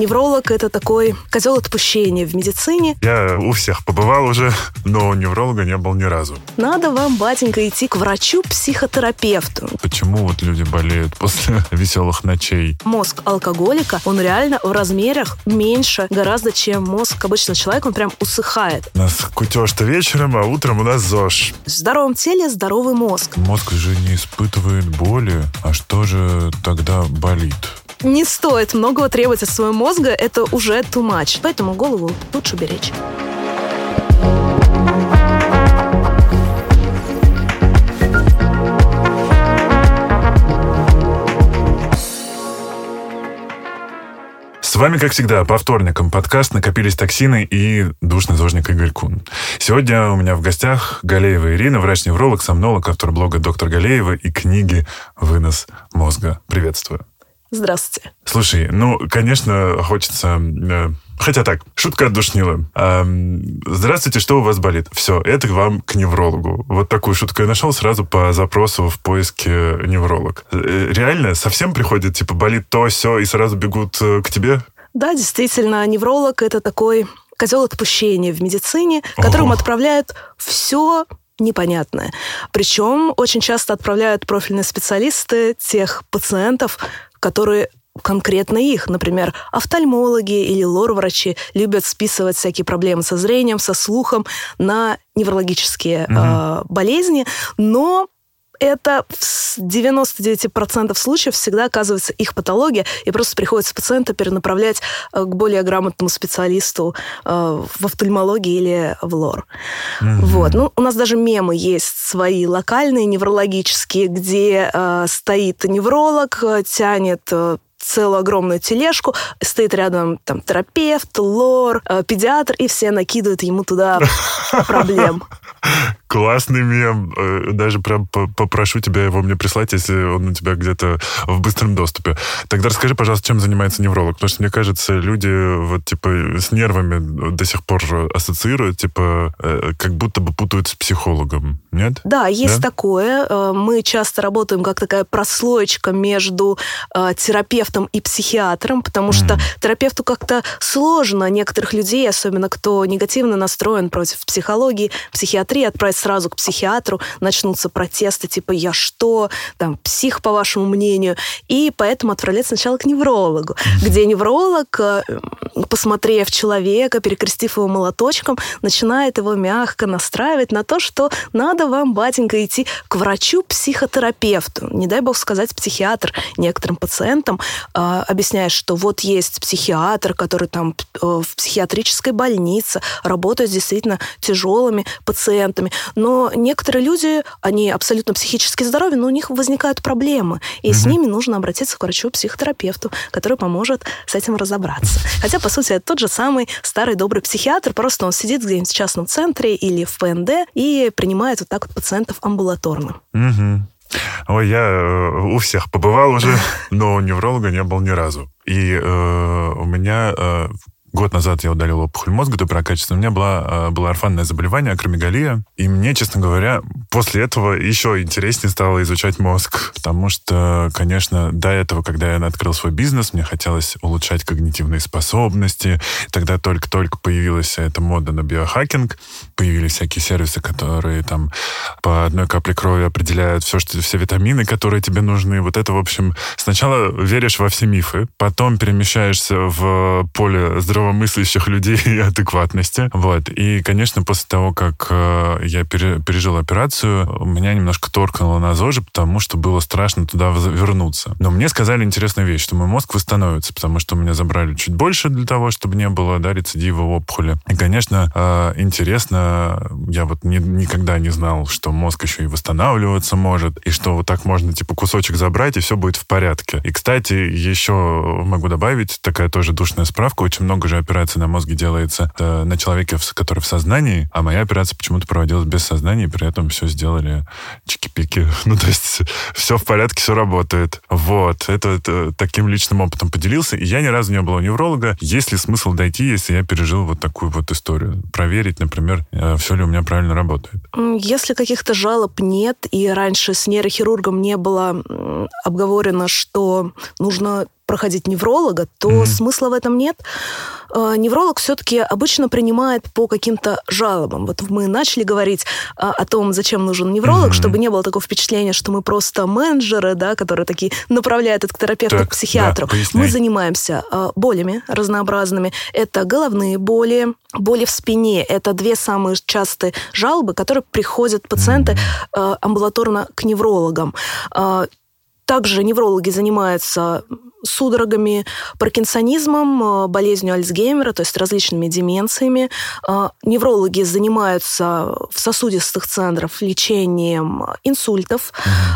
Невролог – это такой козел отпущения в медицине. Я у всех побывал уже, но у невролога не был ни разу. Надо вам, батенька, идти к врачу-психотерапевту. Почему вот люди болеют после веселых ночей? Мозг алкоголика, он реально в размерах меньше гораздо, чем мозг обычного человека. Он прям усыхает. У нас кутеж-то вечером, а утром у нас ЗОЖ. В здоровом теле здоровый мозг. Мозг же не испытывает боли. А что же тогда болит? Не стоит многого требовать от своего мозга, это уже too much. Поэтому голову лучше беречь. С вами, как всегда, по вторникам подкаст «Накопились токсины» и душный зожник Игорь Кун. Сегодня у меня в гостях Галеева Ирина, врач-невролог, сомнолог, автор блога «Доктор Галеева» и книги «Вынос мозга». Приветствую. Здравствуйте. Слушай, ну, конечно, хочется... э, Хотя так, шутка отдушнила. Ам, Здравствуйте, что у вас болит? Все, это вам к неврологу. Вот такую шутку я нашел сразу по запросу в поиске невролог. Э, Реально, совсем приходит, типа, болит то, все, и сразу бегут э, к тебе? Да, действительно, невролог – это такой козел отпущения в медицине, которому Ого. отправляют все непонятное. Причем очень часто отправляют профильные специалисты тех пациентов, которые конкретно их, например, офтальмологи или лор-врачи любят списывать всякие проблемы со зрением, со слухом на неврологические Мгм. э, болезни, но это в с- 99% случаев всегда оказывается их патология, и просто приходится пациента перенаправлять э, к более грамотному специалисту э, в офтальмологии или в лор. Мгм. Вот. Ну, у нас даже мемы есть свои локальные, неврологические, где э, стоит невролог, э, тянет целую огромную тележку, стоит рядом там терапевт, лор, э, педиатр, и все накидывают ему туда проблем. Классный мем. Э, Даже прям по- попрошу тебя его мне прислать, если он у тебя где-то в быстром доступе. Тогда расскажи, пожалуйста, чем занимается невролог. Потому что, мне кажется, люди вот типа с нервами до сих пор ассоциируют, типа э, как будто бы путают с психологом. Нет? Да, есть Да? такое. Мы часто работаем как такая прослоечка между э, терапевтом и психиатром, потому что терапевту как-то сложно некоторых людей, особенно кто негативно настроен против психологии, психиатрии, отправить сразу к психиатру, начнутся протесты типа «я что?», там «псих, по вашему мнению?», и поэтому отправлять сначала к неврологу, где невролог, э, посмотрев человека, перекрестив его молоточком, начинает его мягко настраивать на то, что надо вам, батенька, идти к врачу-психотерапевту. Не дай бог сказать психиатр некоторым пациентам, э, объясняя, что вот есть психиатр, который там э, в психиатрической больнице работает с действительно тяжелыми пациентами. Но некоторые люди, они абсолютно психически здоровы, но у них возникают проблемы. И с Мгм. ними нужно обратиться к врачу-психотерапевту, который поможет с этим разобраться. Хотя, по сути, это тот же самый старый добрый психиатр, просто он сидит где-нибудь в частном центре или в ПНД и принимает вот так вот пациентов амбулаторно. Мгм. Ой, я э, у всех побывал уже, но у невролога не был ни разу. И э, у меня э, год назад я удалил опухоль мозга доброкачественная. У меня была, э, было орфанное заболевание, акромегалия. И мне, честно говоря, после этого еще интереснее стало изучать мозг. Потому что, конечно, до этого, когда я открыл свой бизнес, мне хотелось улучшать когнитивные способности. Тогда только-только появилась эта мода на биохакинг. Появились всякие сервисы, которые там по одной капле крови определяют все, что, все витамины, которые тебе нужны. Вот это, в общем, сначала веришь во все мифы, потом перемещаешься в поле здравомыслящих людей и адекватности. Вот. И, конечно, после того, как э, я пере- пережил операцию, меня немножко торкнуло на ЗОЖе, потому что было страшно туда вернуться. Но мне сказали интересную вещь, что мой мозг восстановится, потому что меня забрали чуть больше для того, чтобы не было да, рецидива опухоли. И, конечно, э, интересно, я вот ни- никогда не знал, что мозг еще и восстанавливаться может, и что вот так можно, типа, кусочек забрать, и все будет в порядке. И, кстати, еще могу добавить, такая тоже душная справка, очень много же операций на мозге делается э, на человеке, который в сознании, а моя операция почему-то проводилась без сознания, и при этом все сделали чики-пики. Ну, то есть все в порядке, все работает. Вот. Это, это таким личным опытом поделился. И я ни разу не был у невролога. Есть ли смысл дойти, если я пережил вот такую вот историю? Проверить, например, все ли у меня правильно работает. Если каких-то жалоб нет, и раньше с нейрохирургом не было обговорено, что нужно проходить невролога, то mm-hmm. смысла в этом нет. Э, невролог все-таки обычно принимает по каким-то жалобам. Вот мы начали говорить а, о том, зачем нужен невролог, mm-hmm. чтобы не было такого впечатления, что мы просто менеджеры, да, которые такие направляют к терапевту, так, к психиатру. Да, мы занимаемся а, болями разнообразными. Это головные боли, боли в спине. Это две самые частые жалобы, которые приходят пациенты mm-hmm. амбулаторно к неврологам. Также неврологи занимаются судорогами, паркинсонизмом, э, болезнью Альцгеймера, то есть различными деменциями. Э, неврологи занимаются в сосудистых центрах лечением инсультов.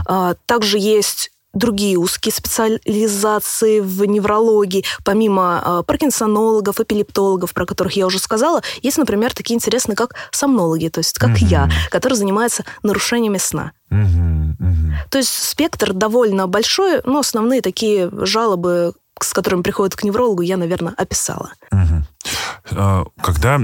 Угу. Также есть другие узкие специализации в неврологии, помимо э, паркинсонологов, эпилептологов, про которых я уже сказала, есть, например, такие интересные, как сомнологи, то есть как mm-hmm. я, которые занимаются нарушениями сна. Mm-hmm. Mm-hmm. То есть спектр довольно большой, но основные такие жалобы, с которыми приходят к неврологу, я, наверное, описала. Mm-hmm. Когда,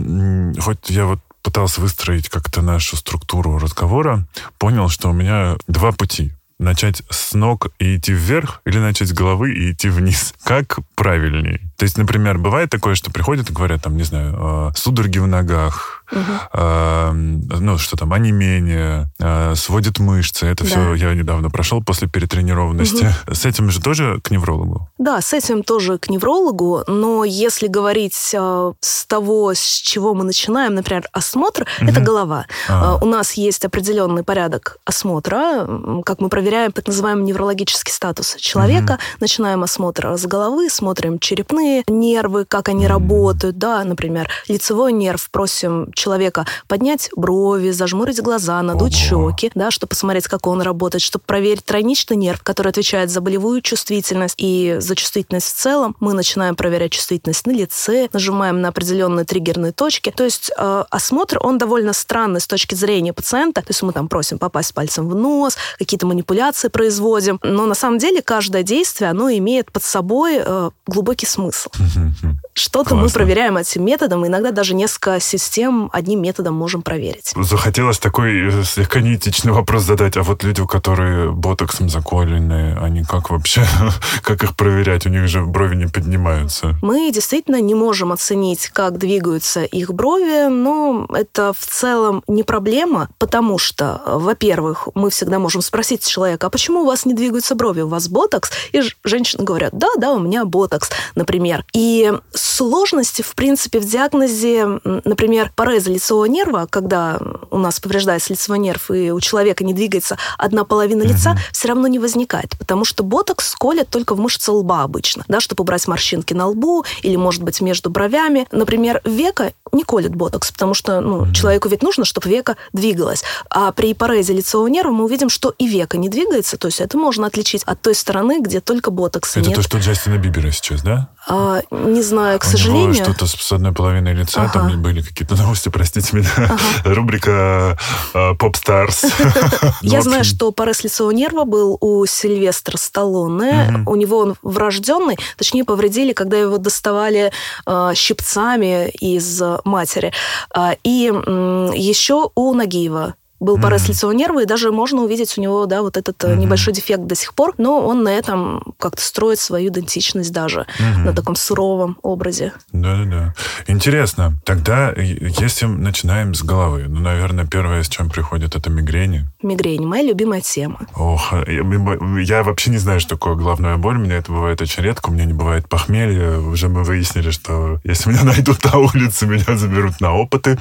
хоть я вот пытался выстроить как-то нашу структуру разговора, понял, что у меня два пути начать с ног и идти вверх или начать с головы и идти вниз? Как правильнее? То есть, например, бывает такое, что приходят и говорят, там, не знаю, э, судороги в ногах, угу. э, ну, что там, онемение, э, сводит мышцы. Это да. все я недавно прошел после перетренированности. Угу. С этим же тоже к неврологу? Да, с этим тоже к неврологу, но если говорить э, с того, с чего мы начинаем, например, осмотр, угу. это голова. А. Э, у нас есть определенный порядок осмотра, как мы проверяем так называемый неврологический статус человека. Угу. Начинаем осмотр с головы, смотрим черепные основные нервы, как они работают, да, например, лицевой нерв, просим человека поднять брови, зажмурить глаза, надуть Ого. щеки, да, чтобы посмотреть, как он работает, чтобы проверить тройничный нерв, который отвечает за болевую чувствительность и за чувствительность в целом. Мы начинаем проверять чувствительность на лице, нажимаем на определенные триггерные точки. То есть э, осмотр, он довольно странный с точки зрения пациента. То есть мы там просим попасть пальцем в нос, какие-то манипуляции производим. Но на самом деле каждое действие, оно имеет под собой э, глубокий смысл смысл. Что-то мы проверяем этим методом, иногда даже несколько систем одним методом можем проверить. Захотелось такой э, слегка неэтичный вопрос задать, а вот люди, которые ботоксом заколены, они как вообще, как их проверять? У них же брови не поднимаются. Мы действительно не можем оценить, как двигаются их брови, но это в целом не проблема, потому что, во-первых, мы всегда можем спросить человека, а почему у вас не двигаются брови? У вас ботокс? И женщины говорят, да, да, у меня ботокс, например например. И сложности, в принципе, в диагнозе, например, пореза лицевого нерва, когда у нас повреждается лицевой нерв, и у человека не двигается одна половина лица, mm-hmm. все равно не возникает, потому что ботокс колят только в мышцы лба обычно, да, чтобы убрать морщинки на лбу или, может быть, между бровями. Например, века не колет ботокс, потому что ну, mm-hmm. человеку ведь нужно, чтобы века двигалась. А при порезе лицевого нерва мы увидим, что и века не двигается, то есть это можно отличить от той стороны, где только ботокс это нет. То, что Джастина Бибера сейчас, да? А, не знаю, к У сожалению. Него что-то с одной половиной лица, ага. там были какие-то новости, простите меня. Ага. Рубрика Pop Stars. Я знаю, что порез лицевого нерва был у Сильвестра Сталлоне. У него он врожденный, точнее, повредили, когда его доставали а, щипцами из матери. А, и еще у Нагиева был mm-hmm. порез лицевого нерва, и даже можно увидеть у него, да, вот этот mm-hmm. небольшой дефект до сих пор, но он на этом как-то строит свою идентичность даже, mm-hmm. на таком суровом образе. Да-да-да. Интересно. Тогда, если начинаем с головы, ну, наверное, первое, с чем приходит, это мигрени. Мигрень. Моя любимая тема. Ох, я, я вообще не знаю, что такое головная боль. У меня это бывает очень редко. У меня не бывает похмелья. Уже мы выяснили, что если меня найдут на улице, меня заберут на опыты.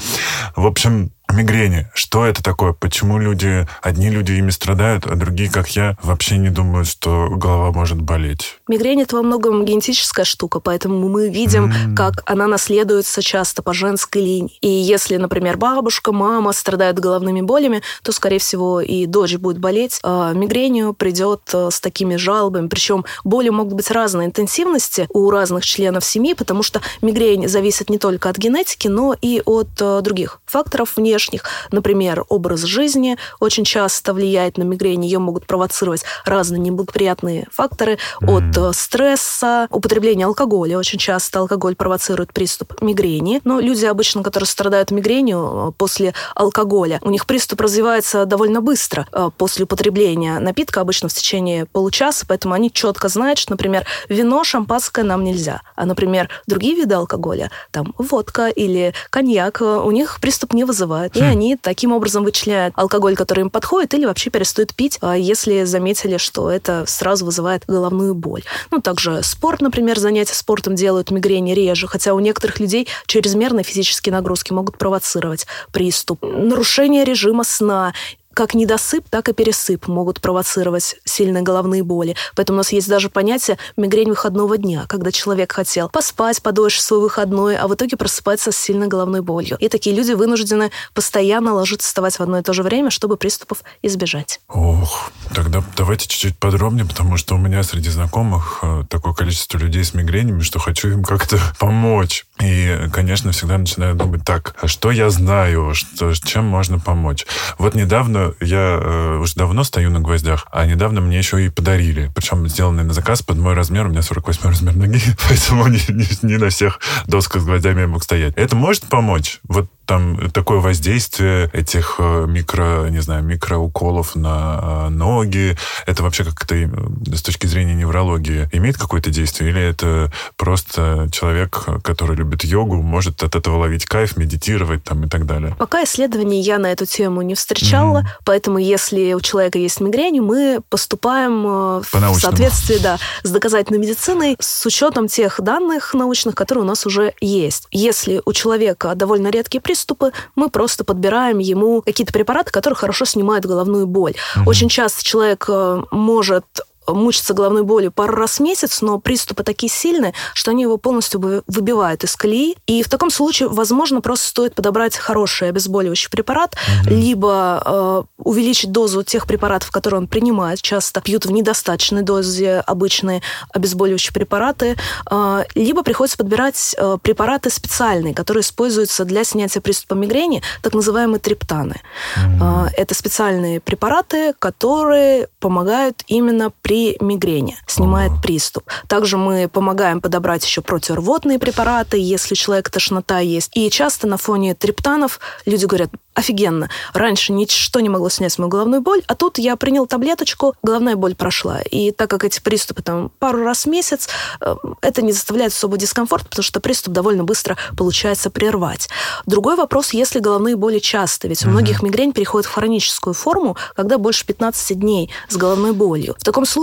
В общем, Мигрени. Что это такое? Почему люди, одни люди ими страдают, а другие, как я, вообще не думают, что голова может болеть? Мигрень это во многом генетическая штука, поэтому мы видим, mm. как она наследуется часто по женской линии. И если, например, бабушка, мама страдают головными болями, то, скорее всего, и дочь будет болеть. А мигренью придет э, с такими жалобами. Причем боли могут быть разной интенсивности у разных членов семьи, потому что мигрень зависит не только от генетики, но и от э, других факторов внешних внешних. Например, образ жизни очень часто влияет на мигрень. Ее могут провоцировать разные неблагоприятные факторы mm-hmm. от э, стресса, употребления алкоголя. Очень часто алкоголь провоцирует приступ мигрени. Но люди обычно, которые страдают мигренью э, после алкоголя, у них приступ развивается довольно быстро э, после употребления напитка, обычно в течение получаса, поэтому они четко знают, что, например, вино, шампанское нам нельзя. А, например, другие виды алкоголя, там водка или коньяк, у них приступ не вызывает. И хм. они таким образом вычисляют алкоголь, который им подходит, или вообще перестают пить, если заметили, что это сразу вызывает головную боль. Ну, также спорт, например, занятия спортом делают мигрени реже, хотя у некоторых людей чрезмерные физические нагрузки могут провоцировать приступ. Нарушение режима сна как недосып, так и пересып могут провоцировать сильные головные боли. Поэтому у нас есть даже понятие мигрень выходного дня, когда человек хотел поспать подольше свой выходной, а в итоге просыпается с сильной головной болью. И такие люди вынуждены постоянно ложиться вставать в одно и то же время, чтобы приступов избежать. Ох, тогда давайте чуть-чуть подробнее, потому что у меня среди знакомых э, такое количество людей с мигренями, что хочу им как-то помочь. И, конечно, всегда начинаю думать, так, а что я знаю, что, чем можно помочь? Вот недавно я э, уже давно стою на гвоздях, а недавно мне еще и подарили. Причем сделанный на заказ под мой размер. У меня 48 размер ноги, поэтому не, не, не на всех досках с гвоздями я мог стоять. Это может помочь? Вот там такое воздействие этих э, микро, не знаю, микроуколов на э, ноги, это вообще как-то э, с точки зрения неврологии имеет какое-то действие? Или это просто человек, который любит йогу, может от этого ловить кайф, медитировать там и так далее? Пока исследований я на эту тему не встречала, mm-hmm. поэтому если у человека есть мигрень, мы поступаем в соответствии да, с доказательной медициной с учетом тех данных научных, которые у нас уже есть. Если у человека довольно редкий приступ, приступы, мы просто подбираем ему какие-то препараты, которые хорошо снимают головную боль. Угу. Очень часто человек э, может мучиться головной болью пару раз в месяц, но приступы такие сильные, что они его полностью выбивают из колеи. И в таком случае, возможно, просто стоит подобрать хороший обезболивающий препарат, угу. либо э, увеличить дозу тех препаратов, которые он принимает. Часто пьют в недостаточной дозе обычные обезболивающие препараты. Э, либо приходится подбирать э, препараты специальные, которые используются для снятия приступа мигрени, так называемые триптаны. Угу. Э, это специальные препараты, которые помогают именно при мигрени, снимает приступ. Также мы помогаем подобрать еще противорвотные препараты, если у человека тошнота есть. И часто на фоне триптанов люди говорят, офигенно. Раньше ничто не могло снять мою головную боль, а тут я принял таблеточку, головная боль прошла. И так как эти приступы там пару раз в месяц, э, это не заставляет особо дискомфорт, потому что приступ довольно быстро получается прервать. Другой вопрос, если головные боли часто, ведь у многих мигрень переходит в хроническую форму, когда больше 15 дней с головной болью. В таком случае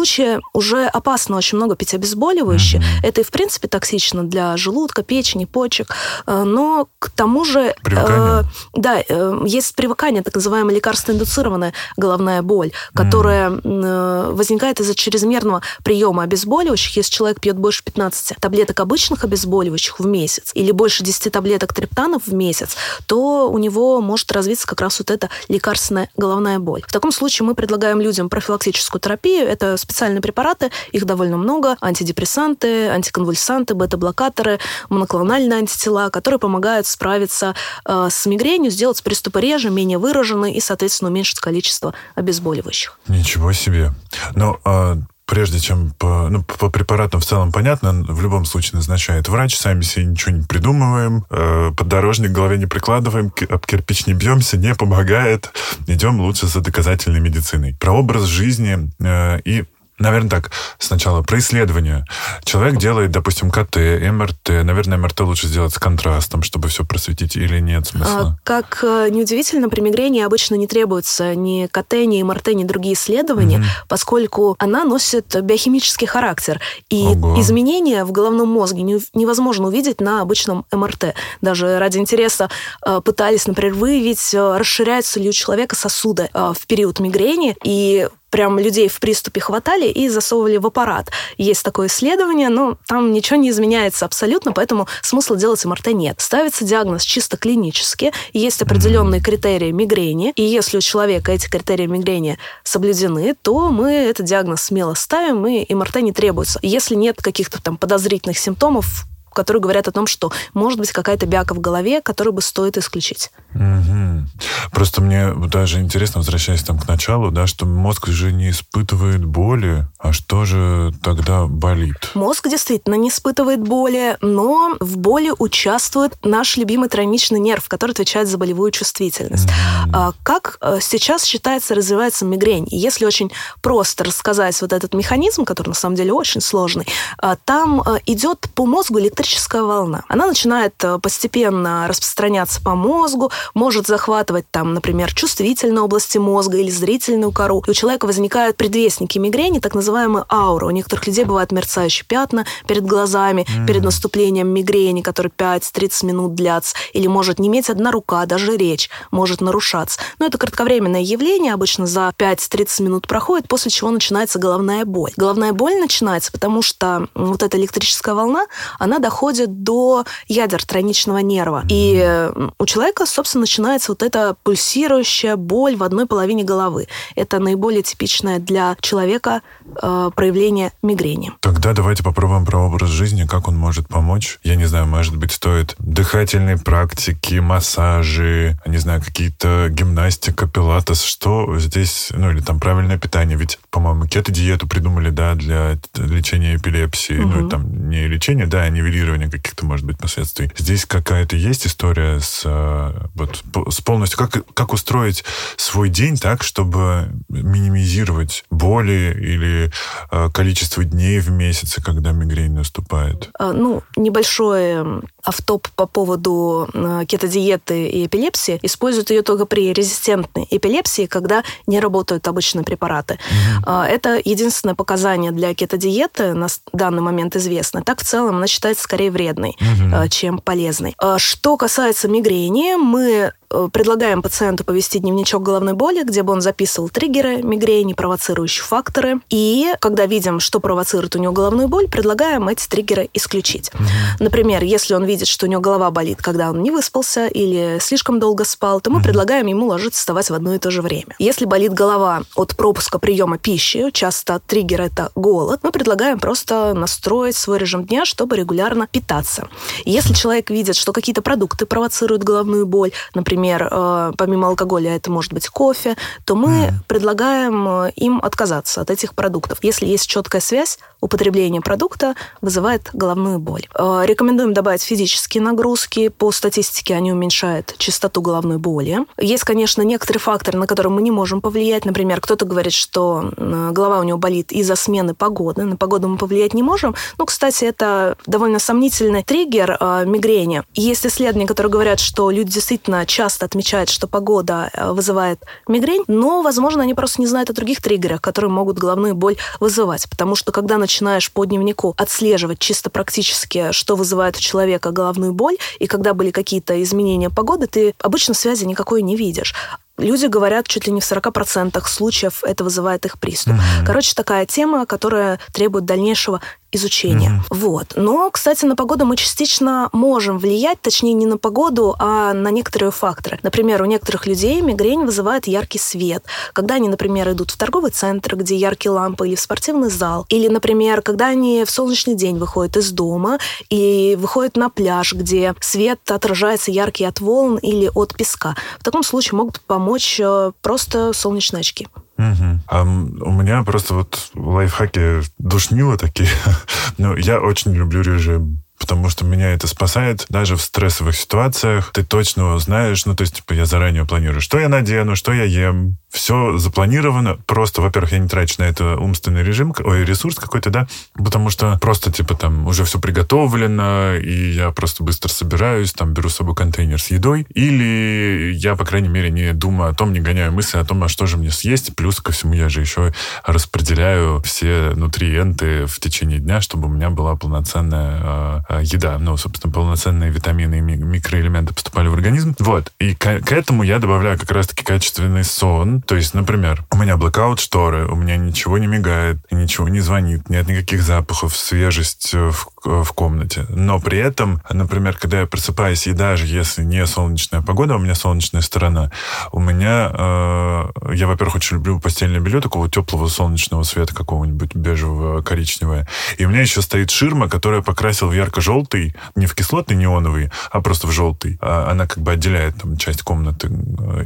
уже опасно очень много пить обезболивающие. Это и в принципе токсично для желудка, печени, почек, э, но к тому же... Привыкание. Э, да, э, есть привыкание, так называемая лекарственно-индуцированная головная боль, которая mm. возникает из-за чрезмерного приема обезболивающих. Если человек пьет больше 15 таблеток обычных обезболивающих в месяц или больше 10 таблеток триптанов в месяц, то у него может развиться как раз вот эта лекарственная головная боль. В таком случае мы предлагаем людям профилактическую терапию. Это специальные препараты, их довольно много. Антидепрессанты, антиконвульсанты, бета-блокаторы, моноклональные антитела, которые помогают справиться э, с мигренью, сделать приступ приступы реже, менее выражены и, соответственно, уменьшить количество обезболивающих. Ничего себе. Ну, а прежде чем по, ну, по препаратам в целом понятно, в любом случае назначает врач, сами себе ничего не придумываем, э, поддорожник голове не прикладываем, об кирпич не бьемся, не помогает, идем лучше за доказательной медициной. Про образ жизни э, и Наверное, так. Сначала про исследование. Человек делает, допустим, КТ, МРТ. Наверное, МРТ лучше сделать с контрастом, чтобы все просветить, или нет смысла? А, как э, неудивительно, при мигрени обычно не требуется ни КТ, ни МРТ, ни другие исследования, угу. поскольку она носит биохимический характер. И Ого. изменения в головном мозге невозможно увидеть на обычном МРТ. Даже ради интереса э, пытались, например, выявить, э, расширяются ли у человека сосуды в период мигрени, и прям людей в приступе хватали и засовывали в аппарат. Есть такое исследование, но там ничего не изменяется абсолютно, поэтому смысла делать МРТ нет. Ставится диагноз чисто клинически, есть определенные критерии мигрени, и если у человека эти критерии мигрени соблюдены, то мы этот диагноз смело ставим, и МРТ не требуется. Если нет каких-то там подозрительных симптомов, которые говорят о том, что может быть какая-то бяка в голове, которую бы стоит исключить. Угу. Просто мне даже интересно, возвращаясь там к началу, да, что мозг же не испытывает боли, а что же тогда болит? Мозг действительно не испытывает боли, но в боли участвует наш любимый тройничный нерв, который отвечает за болевую чувствительность. Mm-hmm. Как э, сейчас считается, развивается мигрень? И если очень просто рассказать вот этот механизм, который на самом деле очень сложный, а, там э, идет по мозгу электрическая волна. Она начинает э, постепенно распространяться по мозгу, может захватывать там, например, чувствительные области мозга или зрительную кору. И у человека возникают предвестники мигрени, так называемые ауры. У некоторых людей бывают мерцающие пятна перед глазами, mm. перед наступлением мигрени, которые 5-30 минут длятся. Или может не иметь одна рука, даже речь может нарушаться. Но это кратковременное явление, обычно за 5-30 минут проходит, после чего начинается головная боль. Головная боль начинается, потому что вот эта электрическая волна, она доходит до ядер тройничного нерва. И у человека, собственно, начинается вот эта пульсирующая боль в одной половине головы. Это наиболее типичное для человека э, проявление мигрени. Тогда давайте попробуем про образ жизни, как он может помочь. Я не знаю, может быть, стоит дыхательной практики, массажи, не знаю, какие-то гимнастика, пилатес, что здесь, ну или там правильное питание. Ведь, по-моему, кето-диету придумали, да, для лечения эпилепсии. Угу. Ну, там не лечение, да, а нивелирование каких-то, может быть, последствий. Здесь какая-то есть история с, э, вот, с полностью, как, как устроить свой день так, чтобы минимизировать боли или э, количество дней в месяце, когда мигрень наступает? А, ну, небольшое автоп по поводу э, кетодиеты и эпилепсии. Используют ее только при резистентной эпилепсии, когда не работают обычные препараты. Угу. Это единственное показание для кетодиеты на данный момент известно. Так в целом она считается скорее вредной, угу. чем полезной. А что касается мигрени, мы Э, предлагаем пациенту повести дневничок головной боли, где бы он записывал триггеры мигрени, провоцирующие факторы. И когда видим, что провоцирует у него головную боль, предлагаем эти триггеры исключить. Угу. Например, если он видит, что у него голова болит, когда он не выспался или слишком долго спал, то мы угу. предлагаем ему ложиться вставать в одно и то же время. Если болит голова от пропуска приема пищи, часто триггер это голод, мы предлагаем просто настроить свой режим дня, чтобы регулярно питаться. Если человек видит, что какие-то продукты провоцируют головную боль, например, например, э, помимо алкоголя это может быть кофе, то мы mm. предлагаем э, им отказаться от этих продуктов. Если есть четкая связь, употребление продукта вызывает головную боль. Э, рекомендуем добавить физические нагрузки. По статистике они уменьшают частоту головной боли. Есть, конечно, некоторые факторы, на которые мы не можем повлиять. Например, кто-то говорит, что голова у него болит из-за смены погоды. На погоду мы повлиять не можем. Ну, кстати, это довольно сомнительный триггер мигрени. Есть исследования, которые говорят, что люди действительно часто часто отмечают, что погода э, вызывает мигрень, но, возможно, они просто не знают о других триггерах, которые могут головную боль вызывать. Потому что, когда начинаешь по дневнику отслеживать чисто практически, что вызывает у человека головную боль, и когда были какие-то изменения погоды, ты обычно связи никакой не видишь люди говорят, чуть ли не в 40% случаев это вызывает их приступ. Mm-hmm. Короче, такая тема, которая требует дальнейшего изучения. Mm-hmm. Вот. Но, кстати, на погоду мы частично можем влиять, точнее, не на погоду, а на некоторые факторы. Например, у некоторых людей мигрень вызывает яркий свет. Когда они, например, идут в торговый центр, где яркие лампы, или в спортивный зал. Или, например, когда они в солнечный день выходят из дома и выходят на пляж, где свет отражается яркий от волн или от песка. В таком случае могут помочь э, просто солнечные очки. Угу. А у меня просто вот лайфхаки душнило такие. ну, я очень люблю режим потому что меня это спасает даже в стрессовых ситуациях. Ты точно знаешь, ну, то есть, типа, я заранее планирую, что я надену, что я ем, все запланировано. Просто, во-первых, я не трачу на это умственный режим, ой, ресурс какой-то, да, потому что просто, типа, там уже все приготовлено, и я просто быстро собираюсь, там, беру с собой контейнер с едой, или я, по крайней мере, не думаю о том, не гоняю мысли о том, а что же мне съесть, плюс ко всему я же еще распределяю все нутриенты в течение дня, чтобы у меня была полноценная э, еда, ну, собственно, полноценные витамины и микроэлементы поступали в организм. Вот, и к, к этому я добавляю как раз-таки качественный сон, то есть, например, у меня блокаут шторы, у меня ничего не мигает, ничего не звонит, нет никаких запахов, свежесть в, в комнате. Но при этом, например, когда я просыпаюсь, и даже если не солнечная погода, а у меня солнечная сторона, у меня, э, я, во-первых, очень люблю постельное белье такого теплого солнечного цвета, какого-нибудь бежевого, коричневого. И у меня еще стоит ширма, которая покрасил в ярко ярко-желтый, не в кислотный неоновый, а просто в желтый. А она как бы отделяет там часть комнаты.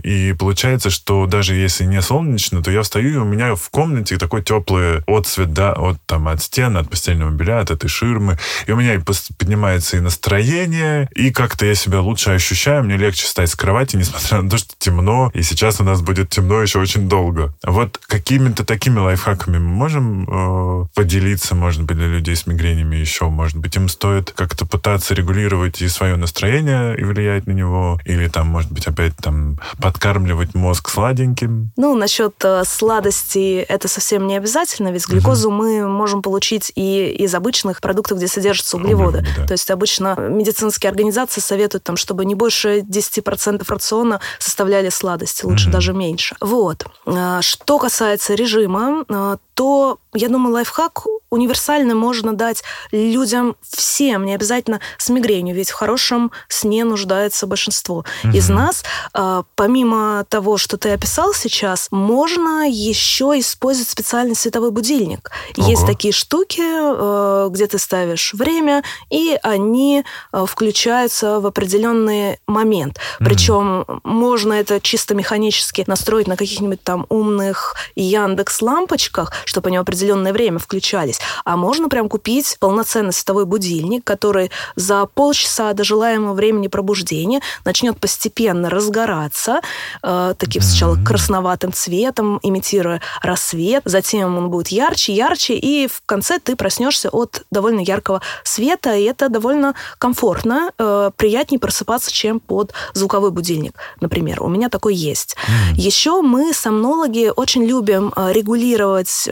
И получается, что даже если не солнечно, то я встаю, и у меня в комнате такой теплый отцвет, да, от, там, от стен, от постельного белья, от этой ширмы. И у меня и поднимается и настроение, и как-то я себя лучше ощущаю, мне легче встать с кровати, несмотря на то, что темно, и сейчас у нас будет темно еще очень долго. Вот какими-то такими лайфхаками мы можем э, поделиться, может быть, для людей с мигренями еще, может быть, им стоит как-то пытаться регулировать и свое настроение, и влиять на него, или там, может быть, опять там подкармливать мозг сладеньким? Ну, насчет э, сладости это совсем не обязательно, ведь глюкозу угу. мы можем получить и из обычных продуктов, где содержатся углеводы. углеводы да. То есть обычно медицинские организации советуют там, чтобы не больше 10% рациона составляли сладости, лучше угу. даже меньше. Вот. А, что касается режима, а, то, я думаю, лайфхак универсально можно дать людям всем, не обязательно с мигренью, ведь в хорошем сне нуждается большинство угу. из нас. А, помимо того, что ты описал сейчас, можно еще использовать специальный световой будильник. Ого. Есть такие штуки, э, где ты ставишь время, и они э, включаются в определенный момент. Угу. Причем можно это чисто механически настроить на каких-нибудь там умных Яндекс лампочках, чтобы они в определенное время включались. А можно прям купить полноценный световой будильник, который за полчаса до желаемого времени пробуждения начнет постепенно разгораться, э, таким сначала красноватым цветом, имитируя рассвет, затем он будет ярче, ярче, и в конце ты проснешься от довольно яркого света, и это довольно комфортно, э, приятнее просыпаться, чем под звуковой будильник, например. У меня такой есть. Mm. Еще мы, сомнологи, очень любим э, регулировать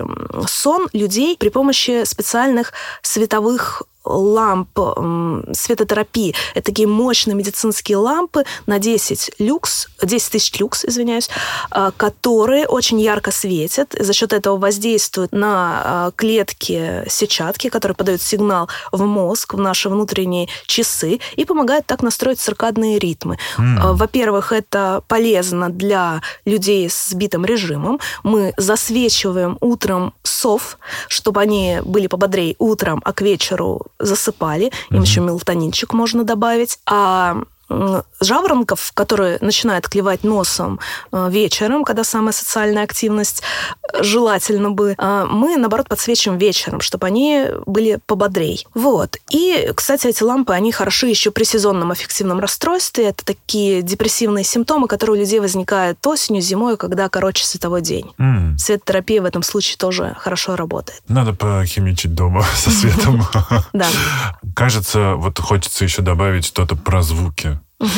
сон людей при помощи специальных световых ламп светотерапии. Это такие мощные медицинские лампы на 10 люкс, 10 тысяч люкс, извиняюсь, а, которые очень ярко светят, за счет этого воздействуют на а, клетки сетчатки, которые подают сигнал в мозг, в наши внутренние часы, и помогают так настроить циркадные ритмы. Mm. Во-первых, это полезно для людей с сбитым режимом. Мы засвечиваем утром сов, чтобы они были пободрее утром, а к вечеру засыпали. Им mm-hmm. еще мелатонинчик можно добавить. А жаворонков, которые начинают клевать носом э, вечером, когда самая социальная активность, э, желательно бы, э, мы, наоборот, подсвечиваем вечером, чтобы они были пободрей. Вот. И, кстати, эти лампы, они хороши еще при сезонном аффективном расстройстве. Это такие депрессивные симптомы, которые у людей возникают осенью, зимой, когда короче световой день. Mm. Светотерапия в этом случае тоже хорошо работает. Надо похимичить дома со светом. Да. Кажется, вот хочется еще добавить что-то про звуки. Угу.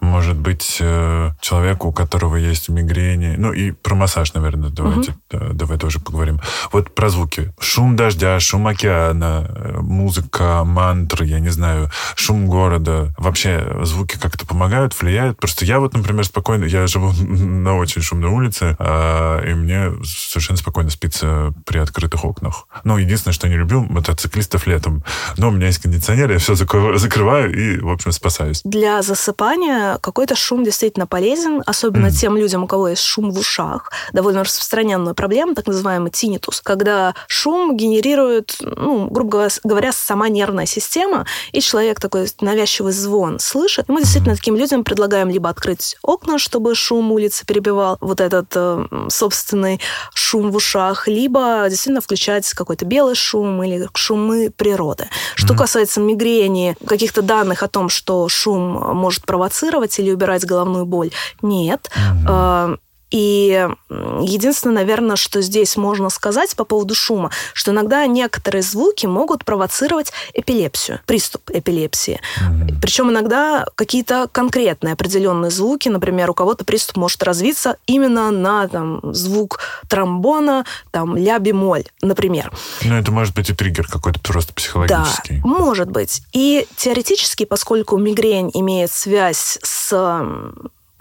Может быть, э, человеку, у которого есть мигрени, ну и про массаж, наверное, давайте, угу. давай тоже поговорим. Вот про звуки. Шум дождя, шум океана, э, музыка, мантры, я не знаю, шум города. Вообще звуки как-то помогают, влияют. Просто я вот, например, спокойно, я живу на очень шумной улице, а, и мне совершенно спокойно спится при открытых окнах. Ну, единственное, что я не люблю, мотоциклистов летом. Но у меня есть кондиционер, я все закрываю и, в общем, спасаюсь. Для засыпания какой-то шум действительно полезен, особенно mm. тем людям, у кого есть шум в ушах. Довольно распространенная проблема, так называемый тинитус, когда шум генерирует, ну, грубо говоря, сама нервная система, и человек такой навязчивый звон слышит. И мы действительно таким людям предлагаем либо открыть окна, чтобы шум улицы перебивал вот этот э, собственный шум в ушах, либо действительно включать какой-то белый шум или шумы природы. Что mm-hmm. касается мигрени, каких-то данных о том, что шум может может провоцировать или убирать головную боль. Нет. Угу. И единственное, наверное, что здесь можно сказать по поводу шума, что иногда некоторые звуки могут провоцировать эпилепсию, приступ эпилепсии. Mm-hmm. Причем иногда какие-то конкретные определенные звуки, например, у кого-то приступ может развиться именно на там, звук тромбона, там, ля-бемоль, например. Ну, это может быть и триггер какой-то просто психологический. Да, может быть. И теоретически, поскольку мигрень имеет связь с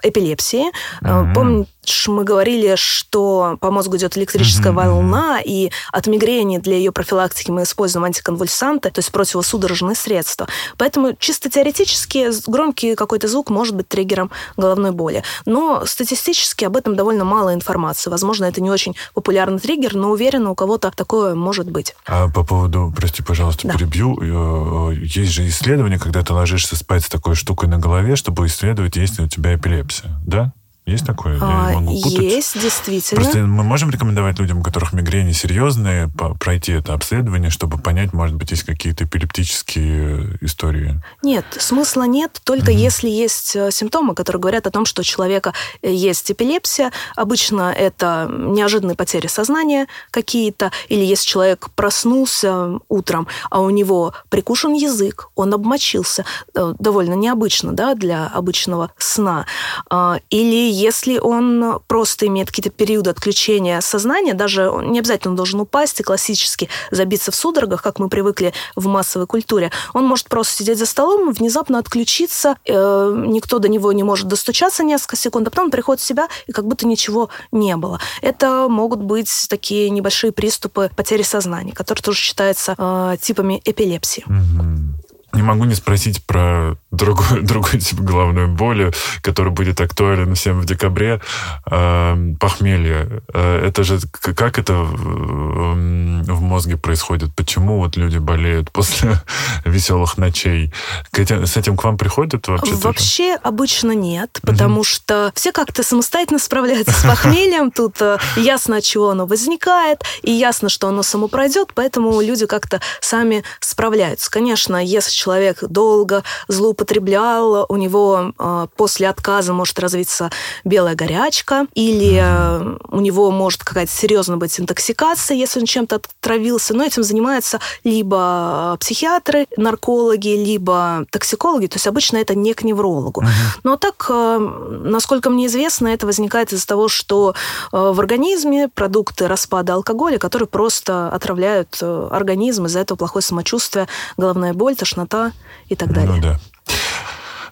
эпилепсии. Mm-hmm. Помните, мы говорили, что по мозгу идет электрическая mm-hmm. волна, и от мигрени для ее профилактики мы используем антиконвульсанты, то есть противосудорожные средства. Поэтому чисто теоретически громкий какой-то звук может быть триггером головной боли. Но статистически об этом довольно мало информации. Возможно, это не очень популярный триггер, но уверена, у кого-то такое может быть. А по поводу, прости, пожалуйста, да. перебью, э, есть же исследование, когда ты ложишься спать с такой штукой на голове, чтобы исследовать, есть ли у тебя эпилепсия, да? Есть такое? А, могу Есть, действительно. Просто мы можем рекомендовать людям, у которых мигрени серьезные, пройти это обследование, чтобы понять, может быть, есть какие-то эпилептические истории? Нет, смысла нет, только mm-hmm. если есть э, симптомы, которые говорят о том, что у человека э, есть эпилепсия. Обычно это неожиданные потери сознания какие-то, или если человек проснулся утром, а у него прикушен язык, он обмочился, э, довольно необычно да, для обычного сна, а, или если он просто имеет какие-то периоды отключения сознания, даже не обязательно должен упасть и классически забиться в судорогах, как мы привыкли в массовой культуре, он может просто сидеть за столом, внезапно отключиться, э, никто до него не может достучаться несколько секунд, а потом он приходит в себя, и как будто ничего не было. Это могут быть такие небольшие приступы потери сознания, которые тоже считаются э, типами эпилепсии. Mm-hmm. Не могу не спросить про другой, другой тип головной боли, который будет актуален всем в декабре. Э, похмелье. Э, это же как это в, в мозге происходит? Почему вот люди болеют после веселых ночей? с этим к вам приходят вообще? Вообще тоже? обычно нет, потому mm что все как-то самостоятельно справляются с похмельем. Тут э, ясно, от чего оно возникает, и ясно, что оно само пройдет, поэтому люди как-то сами справляются. Конечно, если человек долго злоупотреблял, у него э, после отказа может развиться белая горячка, или э, у него может какая-то серьезная быть интоксикация, если он чем-то отравился. Но этим занимаются либо психиатры, наркологи, либо токсикологи. То есть обычно это не к неврологу. Но так, э, насколько мне известно, это возникает из-за того, что в организме продукты распада алкоголя, которые просто отравляют организм, из-за этого плохое самочувствие, головная боль, тошнота темнота и так далее. Ну да.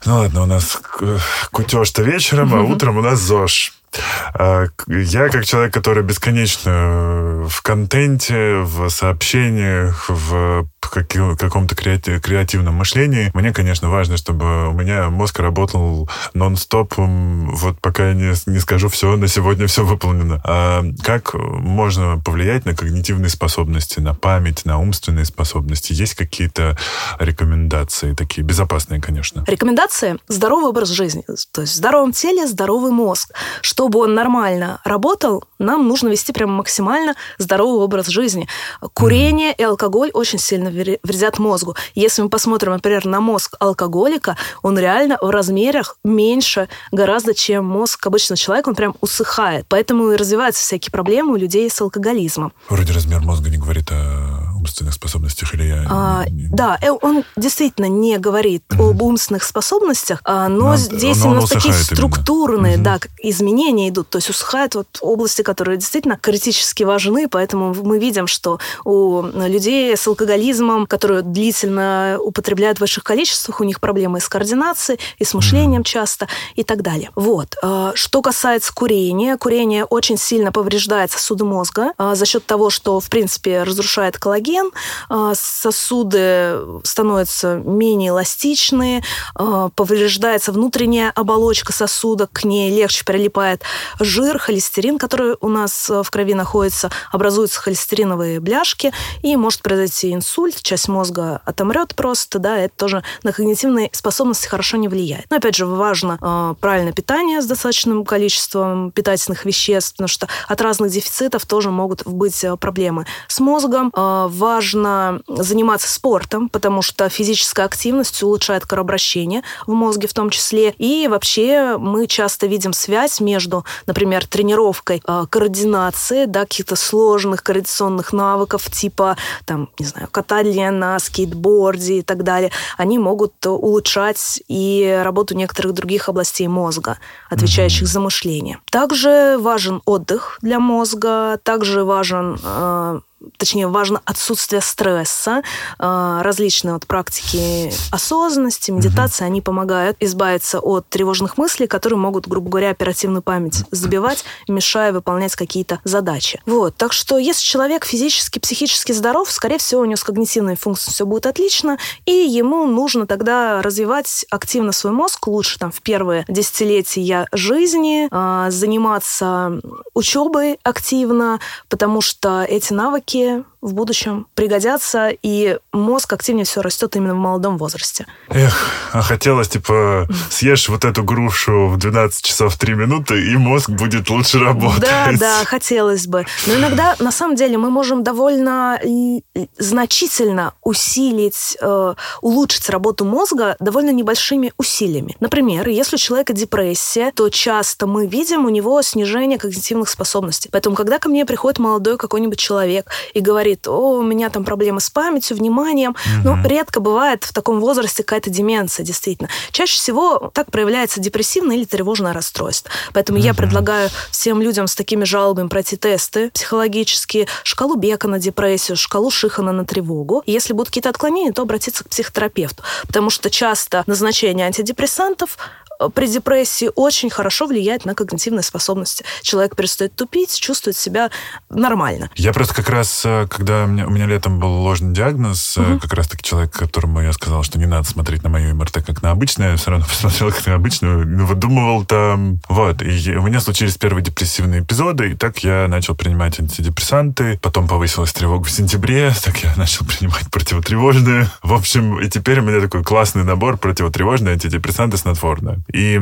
Ну ладно, у нас кутеж-то вечером, а утром у нас ЗОЖ. А, я, как человек, который бесконечно в контенте, в сообщениях, в каком-то креативном мышлении, мне, конечно, важно, чтобы у меня мозг работал нон-стоп, вот пока я не, не скажу все, на сегодня все выполнено. А как можно повлиять на когнитивные способности, на память, на умственные способности? Есть какие-то рекомендации такие, безопасные, конечно? Рекомендации – здоровый образ жизни. То есть в здоровом теле здоровый мозг. Чтобы он нормально работал, нам нужно вести прям максимально здоровый образ жизни. Курение mm. и алкоголь очень сильно вредят мозгу. Если мы посмотрим, например, на мозг алкоголика, он реально в размерах меньше гораздо, чем мозг обычного человека, он прям усыхает. Поэтому и развиваются всякие проблемы у людей с алкоголизмом. Вроде размер мозга не говорит о умственных способностях, или я... А, да, э, он действительно не говорит mm-hmm. об умственных способностях, а, но, но здесь но нас такие структурные mm-hmm. да, изменения идут, то есть усыхают вот области, которые действительно критически важны, поэтому мы видим, что у людей с алкоголизмом которые длительно употребляют в больших количествах, у них проблемы с координацией, и с мышлением часто, и так далее. Вот. А, что касается курения, курение очень сильно повреждает сосуды мозга а, за счет того, что, в принципе, разрушает коллаген, а, сосуды становятся менее эластичные, повреждается внутренняя оболочка сосуда, к ней легче прилипает жир, холестерин, который у нас в крови находится, образуются холестериновые бляшки, и может произойти инсульт, часть мозга отомрет просто, да, это тоже на когнитивные способности хорошо не влияет. Но опять же, важно правильное питание с достаточным количеством питательных веществ, потому что от разных дефицитов тоже могут быть проблемы с мозгом. Э, важно заниматься спортом, потому что физическая активность улучшает кровообращение в мозге в том числе. И вообще мы часто видим связь между, например, тренировкой э, координации, да, каких-то сложных координационных навыков, типа, там, не знаю, катания на скейтборде и так далее, они могут улучшать и работу некоторых других областей мозга, отвечающих за мышление. Также важен отдых для мозга, также важен э, точнее, важно отсутствие стресса. А, различные вот практики осознанности, медитации, они помогают избавиться от тревожных мыслей, которые могут, грубо говоря, оперативную память забивать, мешая выполнять какие-то задачи. Вот. Так что, если человек физически, психически здоров, скорее всего, у него с когнитивной функцией все будет отлично, и ему нужно тогда развивать активно свой мозг, лучше там в первые десятилетия жизни, а, заниматься учебой активно, потому что эти навыки все-таки в будущем пригодятся, и мозг активнее все растет именно в молодом возрасте. Эх, а хотелось, типа, съешь вот эту грушу в 12 часов 3 минуты, и мозг будет лучше работать. Да, да, хотелось бы. Но иногда, на самом деле, мы можем довольно значительно усилить, э, улучшить работу мозга довольно небольшими усилиями. Например, если у человека депрессия, то часто мы видим у него снижение когнитивных способностей. Поэтому, когда ко мне приходит молодой какой-нибудь человек и говорит, говорит, о, у меня там проблемы с памятью, вниманием. Угу. Ну, редко бывает в таком возрасте какая-то деменция, действительно. Чаще всего так проявляется депрессивное или тревожное расстройство. Поэтому угу. я предлагаю всем людям с такими жалобами пройти тесты психологические, шкалу Бека на депрессию, шкалу Шихана на тревогу. И если будут какие-то отклонения, то обратиться к психотерапевту. Потому что часто назначение антидепрессантов при депрессии очень хорошо влияет на когнитивные способности. Человек перестает тупить, чувствует себя нормально. Я просто как раз, э, когда у меня, у меня летом был ложный диагноз, угу. как раз-таки человек, которому я сказал, что не надо смотреть на мою МРТ как на обычное, я все равно посмотрел как на обычную, ну, выдумывал там, вот. И у меня случились первые депрессивные эпизоды, и так я начал принимать антидепрессанты, потом повысилась тревога в сентябре, так я начал принимать противотревожные. В общем, и теперь у меня такой классный набор противотревожные, антидепрессанты, снотворные. И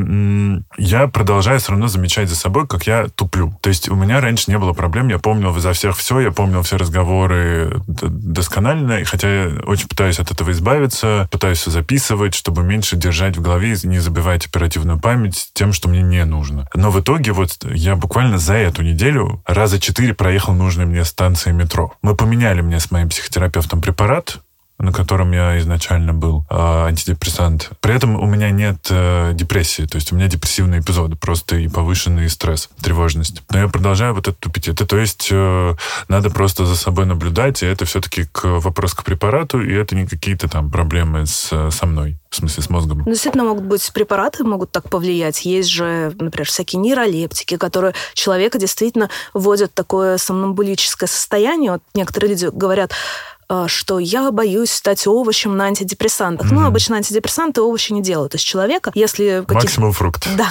я продолжаю все равно замечать за собой, как я туплю. То есть у меня раньше не было проблем, я помнил за всех все, я помнил все разговоры досконально, и хотя я очень пытаюсь от этого избавиться, пытаюсь все записывать, чтобы меньше держать в голове и не забивать оперативную память тем, что мне не нужно. Но в итоге вот я буквально за эту неделю раза четыре проехал нужные мне станции метро. Мы поменяли мне с моим психотерапевтом препарат, на котором я изначально был, э, антидепрессант. При этом у меня нет э, депрессии, то есть у меня депрессивные эпизоды, просто и повышенный стресс, тревожность. Но я продолжаю вот это тупить. Это, то есть, э, надо просто за собой наблюдать, и это все-таки к, вопрос к препарату, и это не какие-то там проблемы с, со мной. В смысле, с мозгом. Ну, действительно, могут быть препараты, могут так повлиять. Есть же, например, всякие нейролептики, которые человека действительно вводят в такое сомнамбулическое состояние. Вот некоторые люди говорят, а, что я боюсь стать овощем на антидепрессантах. Mm-hmm. Ну, обычно антидепрессанты овощи не делают из человека. Если Максимум фрукт. Да.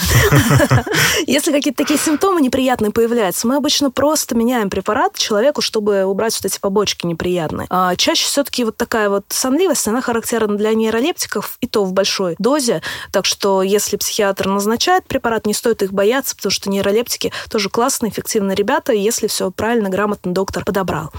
Если какие-то такие симптомы неприятные появляются, мы обычно просто меняем препарат человеку, чтобы убрать вот эти побочки неприятные. А чаще все-таки вот такая вот сонливость, она характерна для нейролептиков, и то в большой дозе. Так что если психиатр назначает препарат, не стоит их бояться, потому что нейролептики тоже классные, эффективные ребята, если все правильно, грамотно доктор подобрал.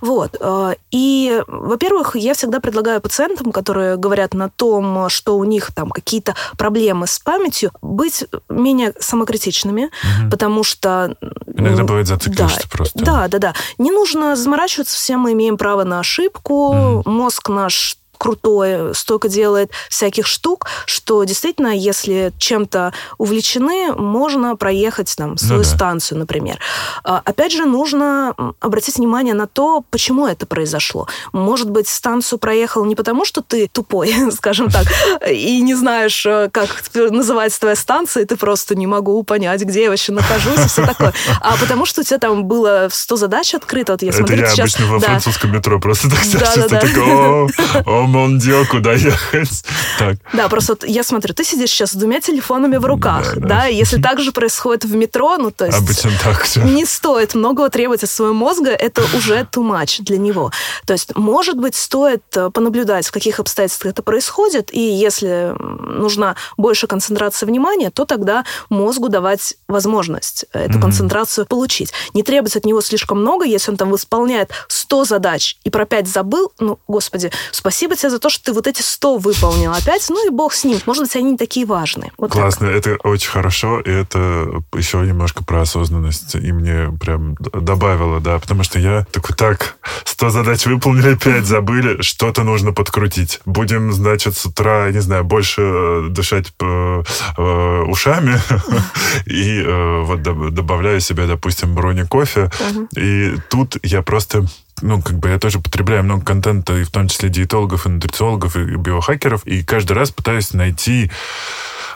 Вот. А, и и, во-первых, я всегда предлагаю пациентам, которые говорят на том, что у них там какие-то проблемы с памятью, быть менее самокритичными, угу. потому что... Иногда бывает зацикливаешься да, просто. Да, да, да. Не нужно заморачиваться, все мы имеем право на ошибку, угу. мозг наш крутое, столько делает всяких штук, что действительно, если чем-то увлечены, можно проехать там свою ну, да. станцию, например. А, опять же, нужно обратить внимание на то, почему это произошло. Может быть, станцию проехал не потому, что ты тупой, скажем так, и не знаешь, э, как называется твоя станция, и ты просто не могу понять, где я вообще нахожусь, и все такое. А потому что у тебя там было 100 задач открыто. Вот я это смотрю, я сейчас... обычно во да. французском метро просто так да, да, да. такой, о, Мондио, куда ехать? Так. Да, просто вот я смотрю, ты сидишь сейчас с двумя телефонами в руках, да, да. да? если так же происходит в метро, ну то есть... Обычно так все. Не стоит многого требовать от своего мозга, это уже too much для него. То есть, может быть, стоит э, понаблюдать, в каких обстоятельствах это происходит, и если нужна больше концентрация внимания, то тогда мозгу давать возможность эту mm-hmm. концентрацию получить. Не требовать от него слишком много, если он там выполняет 100 задач и про 5 забыл, ну, господи, спасибо тебе за то, что ты вот эти 100 выполнил опять, ну и бог с ним. Может быть, они не такие важные. Вот Классно, так. это очень хорошо, и это еще немножко про осознанность, и мне прям добавило, да, потому что я такой, так, 100 задач выполнили, 5 забыли, что-то нужно подкрутить. Будем, значит, с утра, не знаю, больше э, дышать э, э, ушами, и вот добавляю себе, допустим, брони кофе, и тут я просто ну, как бы я тоже потребляю много контента, и в том числе диетологов, и нутрициологов, и биохакеров, и каждый раз пытаюсь найти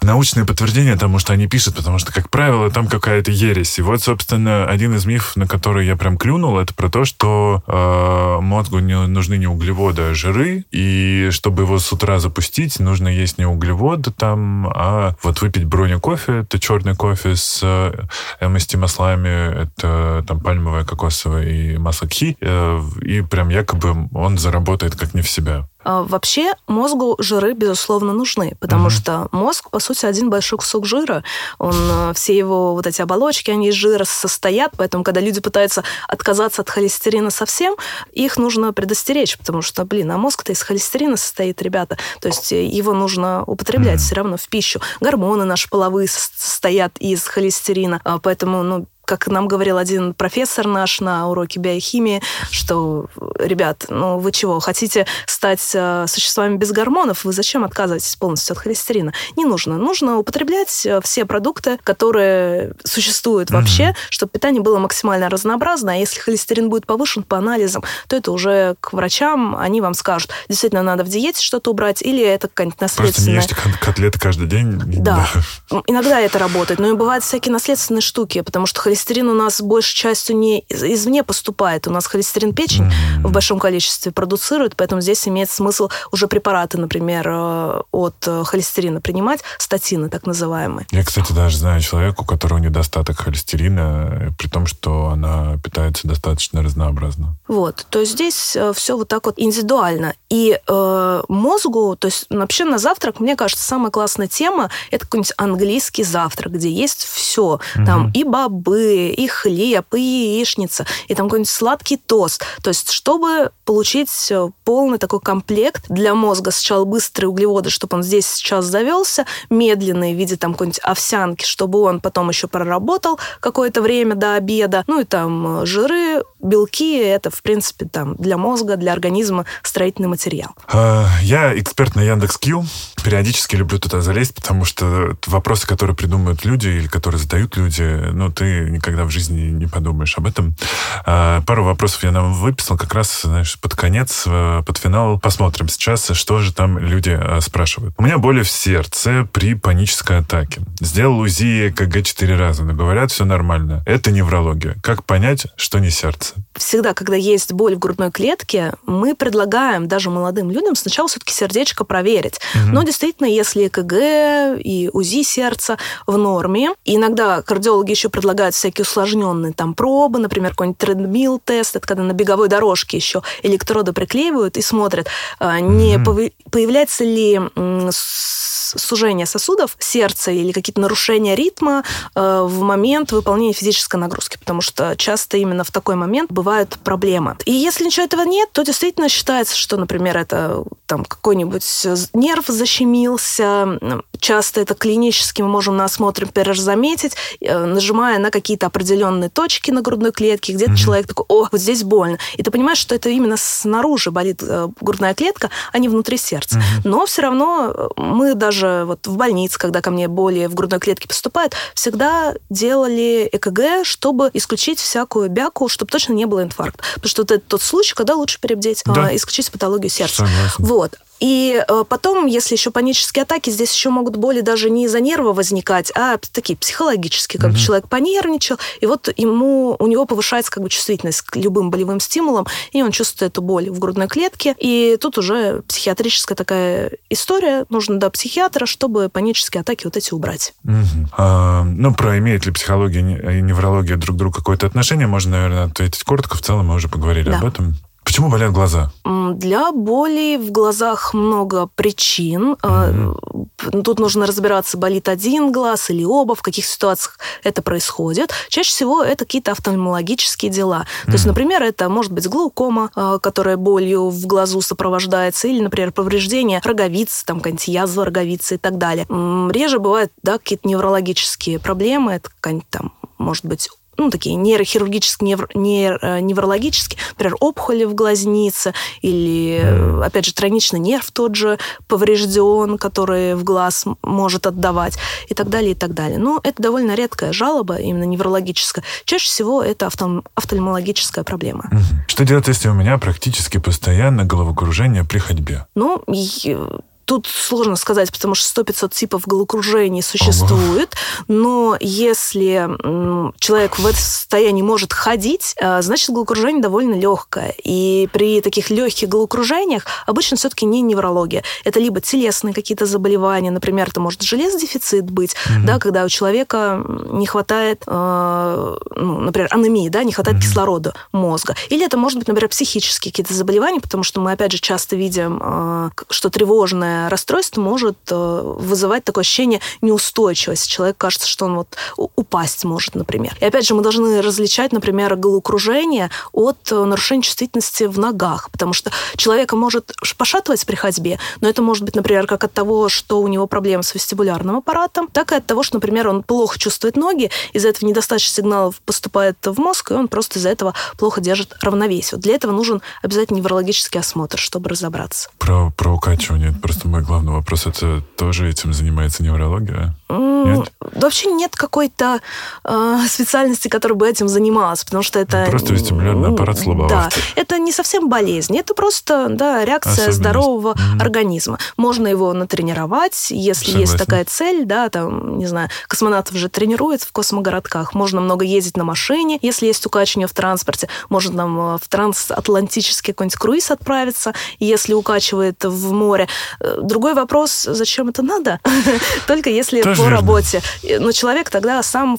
научные подтверждения тому, что они пишут, потому что, как правило, там какая-то ересь. И вот, собственно, один из мифов, на который я прям клюнул, это про то, что э, мозгу не, нужны не углеводы, а жиры, и чтобы его с утра запустить, нужно есть не углеводы там, а вот выпить броня кофе, это черный кофе с э, MST-маслами, это там пальмовое, кокосовое и масло кхи, э, и прям якобы он заработает как не в себя. А, вообще мозгу жиры, безусловно, нужны, потому mm-hmm. что мозг, по сути, один большой кусок жира. Он, э, все его вот эти оболочки, они из жира состоят, поэтому, когда люди пытаются отказаться от холестерина совсем, их нужно предостеречь, потому что, блин, а мозг-то из холестерина состоит, ребята. То есть э, его нужно употреблять mm-hmm. все равно в пищу. Гормоны наши половые состоят из холестерина, а, поэтому, ну, как нам говорил один профессор наш на уроке биохимии, что, ребят, ну вы чего, хотите стать э, существами без гормонов, вы зачем отказываетесь полностью от холестерина? Не нужно. Нужно употреблять э, все продукты, которые существуют mm-hmm. вообще, чтобы питание было максимально разнообразно, а если холестерин будет повышен по анализам, то это уже к врачам, они вам скажут, действительно надо в диете что-то убрать, или это какая-нибудь наследственная... Просто не ешьте котлеты каждый день. Да. да. Иногда это работает, но и бывают всякие наследственные штуки, потому что холестерин холестерин у нас большей частью не извне поступает. У нас холестерин печень mm-hmm. в большом количестве продуцирует, поэтому здесь имеет смысл уже препараты, например, э, от э, холестерина принимать, статины так называемые. Я, кстати, даже знаю человека, у которого недостаток холестерина, при том, что она питается достаточно разнообразно. Вот, то есть здесь э, все вот так вот индивидуально. И э, мозгу, то есть вообще на завтрак, мне кажется, самая классная тема это какой-нибудь английский завтрак, где есть все. Mm-hmm. Там и бобы, и хлеб, и яичница, и там какой-нибудь сладкий тост. То есть, чтобы получить э, полный такой комплект для мозга, сначала быстрые углеводы, чтобы он здесь сейчас завелся, медленные в виде там какой-нибудь овсянки, чтобы он потом еще проработал какое-то время до обеда. Ну и там э, жиры, белки, это, в принципе, там для мозга, для организма строительный материал. А, я эксперт на Яндекс.Кью. Периодически люблю туда залезть, потому что вопросы, которые придумывают люди или которые задают люди, ну, ты никогда в жизни не подумаешь об этом. А, пару вопросов я нам выписал как раз, знаешь, под конец, э, под финал. Посмотрим сейчас, что же там люди э, спрашивают. У меня боли в сердце при панической атаке. Сделал УЗИ КГ четыре раза, но говорят, все нормально. Это неврология. Как понять, что не сердце? Всегда, когда есть боль в грудной клетке, мы предлагаем даже молодым людям сначала все-таки сердечко проверить. Угу. Но действительно, если КГ и УЗИ сердца в норме, иногда кардиологи еще предлагают всякие усложненные там пробы, например, какой-нибудь тредмил тест, это когда на беговой дорожке еще электроды приклеивают и смотрят, а, не mm-hmm. появляется ли сужение сосудов сердца или какие-то нарушения ритма э, в момент выполнения физической нагрузки, потому что часто именно в такой момент бывают проблемы. И если ничего этого нет, то действительно считается, что, например, это там какой-нибудь нерв защемился. Часто это клинически мы можем на осмотре, например, заметить, э, нажимая на какие-то определенные точки на грудной клетке, где-то mm-hmm. человек такой, о, вот здесь больно. И ты понимаешь, что это именно снаружи болит э, грудная клетка, а не внутри сердца. Mm-hmm. Но все равно мы даже вот в больнице, когда ко мне боли в грудной клетке поступают, всегда делали ЭКГ, чтобы исключить всякую бяку, чтобы точно не было инфаркта. Потому что вот это тот случай, когда лучше перебдеть, да. исключить патологию сердца. Согласен. Вот. И э, потом, если еще панические атаки, здесь еще могут боли даже не из-за нерва возникать, а такие психологические, как mm-hmm. человек понервничал, и вот ему, у него повышается как бы чувствительность к любым болевым стимулам, и он чувствует эту боль в грудной клетке. И тут уже психиатрическая такая история, нужно до психиатра, чтобы панические атаки вот эти убрать. Mm-hmm. А, ну, про имеет ли психология и неврология друг к другу какое-то отношение, можно, наверное, ответить коротко. В целом мы уже поговорили да. об этом. Почему болят глаза? Для боли в глазах много причин. Mm-hmm. Тут нужно разбираться, болит один глаз или оба, в каких ситуациях это происходит. Чаще всего это какие-то офтальмологические дела. Mm-hmm. То есть, например, это может быть глаукома, а, которая болью в глазу сопровождается, или, например, повреждение роговицы, там, какая-нибудь язва роговицы и так далее. Реже бывают да, какие-то неврологические проблемы, это какая-нибудь там, может быть, ну, такие нейрохирургические, невр, нейр, э, неврологические, например, опухоли в глазнице или, опять же, тройничный нерв тот же поврежден, который в глаз может отдавать и так далее, и так далее. Но это довольно редкая жалоба, именно неврологическая. Чаще всего это автом, офтальмологическая проблема. Что делать, если у меня практически постоянно головокружение при ходьбе? Ну, Тут сложно сказать, потому что 100-500 типов головокружений существует, но если человек в этом состоянии может ходить, э, значит, головокружение довольно легкое. И при таких легких головокружениях обычно все-таки не неврология. Это либо телесные какие-то заболевания, например, это может железодефицит быть, mm-hmm. да, когда у человека не хватает, э, ну, например, анемии, да, не хватает mm-hmm. кислорода мозга. Или это может быть, например, психические какие-то заболевания, потому что мы, опять же, часто видим, э, что тревожное расстройство может э, вызывать такое ощущение неустойчивости. Человек кажется, что он вот упасть может, например. И опять же, мы должны различать, например, головокружение от э, нарушения чувствительности в ногах, потому что человека может пошатывать при ходьбе, но это может быть, например, как от того, что у него проблемы с вестибулярным аппаратом, так и от того, что, например, он плохо чувствует ноги, из-за этого недостаточно сигналов поступает в мозг, и он просто из-за этого плохо держит равновесие. Для этого нужен обязательно неврологический осмотр, чтобы разобраться. Про, про укачивание просто мой главный вопрос, это тоже этим занимается неврология? Нет? Вообще нет какой-то э, специальности, которая бы этим занималась, потому что это... Просто вестибулярный аппарат слабоват. Да, это не совсем болезнь, это просто да, реакция здорового mm-hmm. организма. Можно его натренировать, если Согласен. есть такая цель, да, там, не знаю, космонавтов же тренируют в космогородках, можно много ездить на машине, если есть укачивание в транспорте, можно там э, в трансатлантический какой-нибудь круиз отправиться, если укачивает в море. Другой вопрос, зачем это надо? Только если по верно. работе. Но человек тогда сам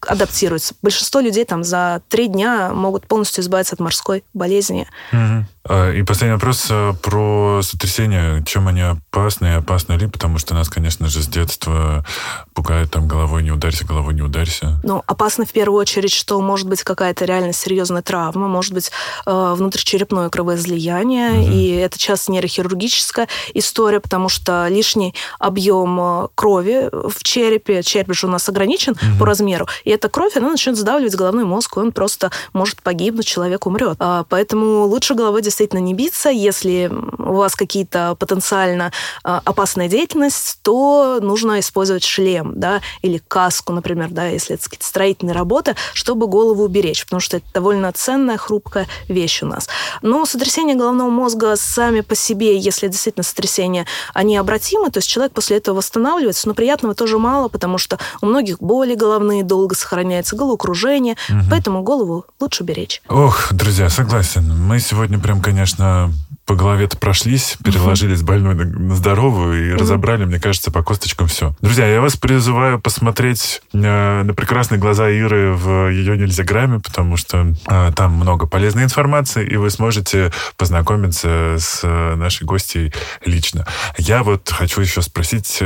адаптируется. Большинство людей там за три дня могут полностью избавиться от морской болезни. Угу. И последний вопрос э, про сотрясения. Чем они опасны и опасны ли? Потому что нас, конечно же, с детства пугают там головой не ударься, головой не ударься. Ну, опасно в первую очередь, что может быть какая-то реально серьезная травма, может быть э, внутричерепное кровоизлияние, угу. и это часто нейрохирургическая история, потому что лишний объем э, крови в черепе, череп же у нас ограничен угу. по размеру, и эта кровь, она начнет задавливать головной мозг, и он просто может погибнуть, человек умрет. А, поэтому лучше головой действительно не биться. Если у вас какие-то потенциально а, опасная деятельность, то нужно использовать шлем, да, или каску, например, да, если это какие-то строительные работы, чтобы голову уберечь, потому что это довольно ценная, хрупкая вещь у нас. Но сотрясение головного мозга сами по себе, если действительно сотрясение, они обратимы, то есть человек после этого восстанавливается, но приятного тоже мало, потому что у многих боли головные долго сохраняются, головокружение, угу. поэтому голову лучше беречь. Ох, друзья, согласен. Мы сегодня прям конечно, по голове-то прошлись, переложили с больной на здоровую и разобрали, мне кажется, по косточкам все. Друзья, я вас призываю посмотреть э, на прекрасные глаза Иры в ее нельзяграмме, потому что э, там много полезной информации, и вы сможете познакомиться с э, нашей гостьей лично. Я вот хочу еще спросить,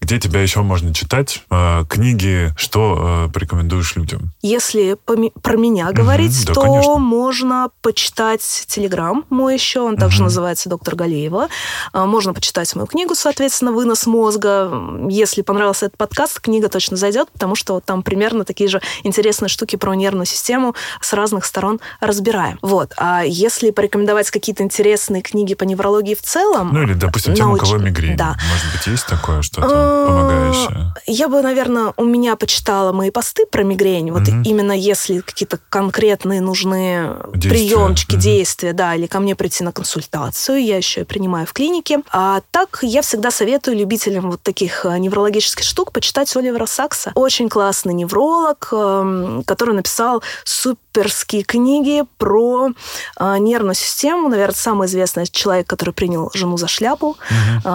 где тебя еще можно читать? Книги, что порекомендуешь людям? Если про меня говорить, угу, да, то конечно. можно почитать Телеграм мой еще, он также угу. называется «Доктор Галеева». А, можно почитать мою книгу, соответственно, «Вынос мозга». Если понравился этот подкаст, книга точно зайдет, потому что там примерно такие же интересные штуки про нервную систему с разных сторон разбираем. Вот. А если порекомендовать какие-то интересные книги по неврологии в целом... Ну или, допустим, тем, науч... у кого мигрень. Да. Может быть, есть такое что-то а, помогающее? Я бы, наверное, у меня почитала мои посты про мигрень. Вот именно если какие-то конкретные нужны приемчики, действия, да, или ко мне прийти на консультацию, я еще и принимаю в клинике. А так я всегда советую любителям вот таких э, неврологических штук почитать Оливера Сакса. Очень классный невролог, эм, который написал суперские книги про э, нервную систему. Наверное, самый известный человек, который принял жену за шляпу. Угу.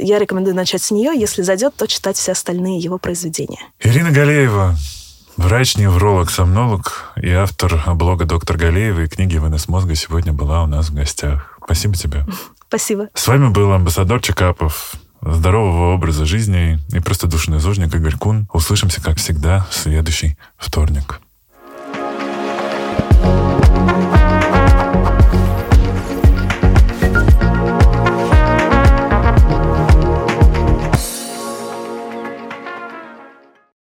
Я рекомендую начать с нее. Если зайдет, то читать все остальные его произведения. Ирина Галеева, Врач-невролог, сомнолог и автор блога «Доктор Галеева» и книги «Вынос мозга» сегодня была у нас в гостях. Спасибо тебе. Спасибо. С вами был амбассадор Чекапов, здорового образа жизни и просто душный зожник Игорь Кун. Услышимся, как всегда, в следующий вторник.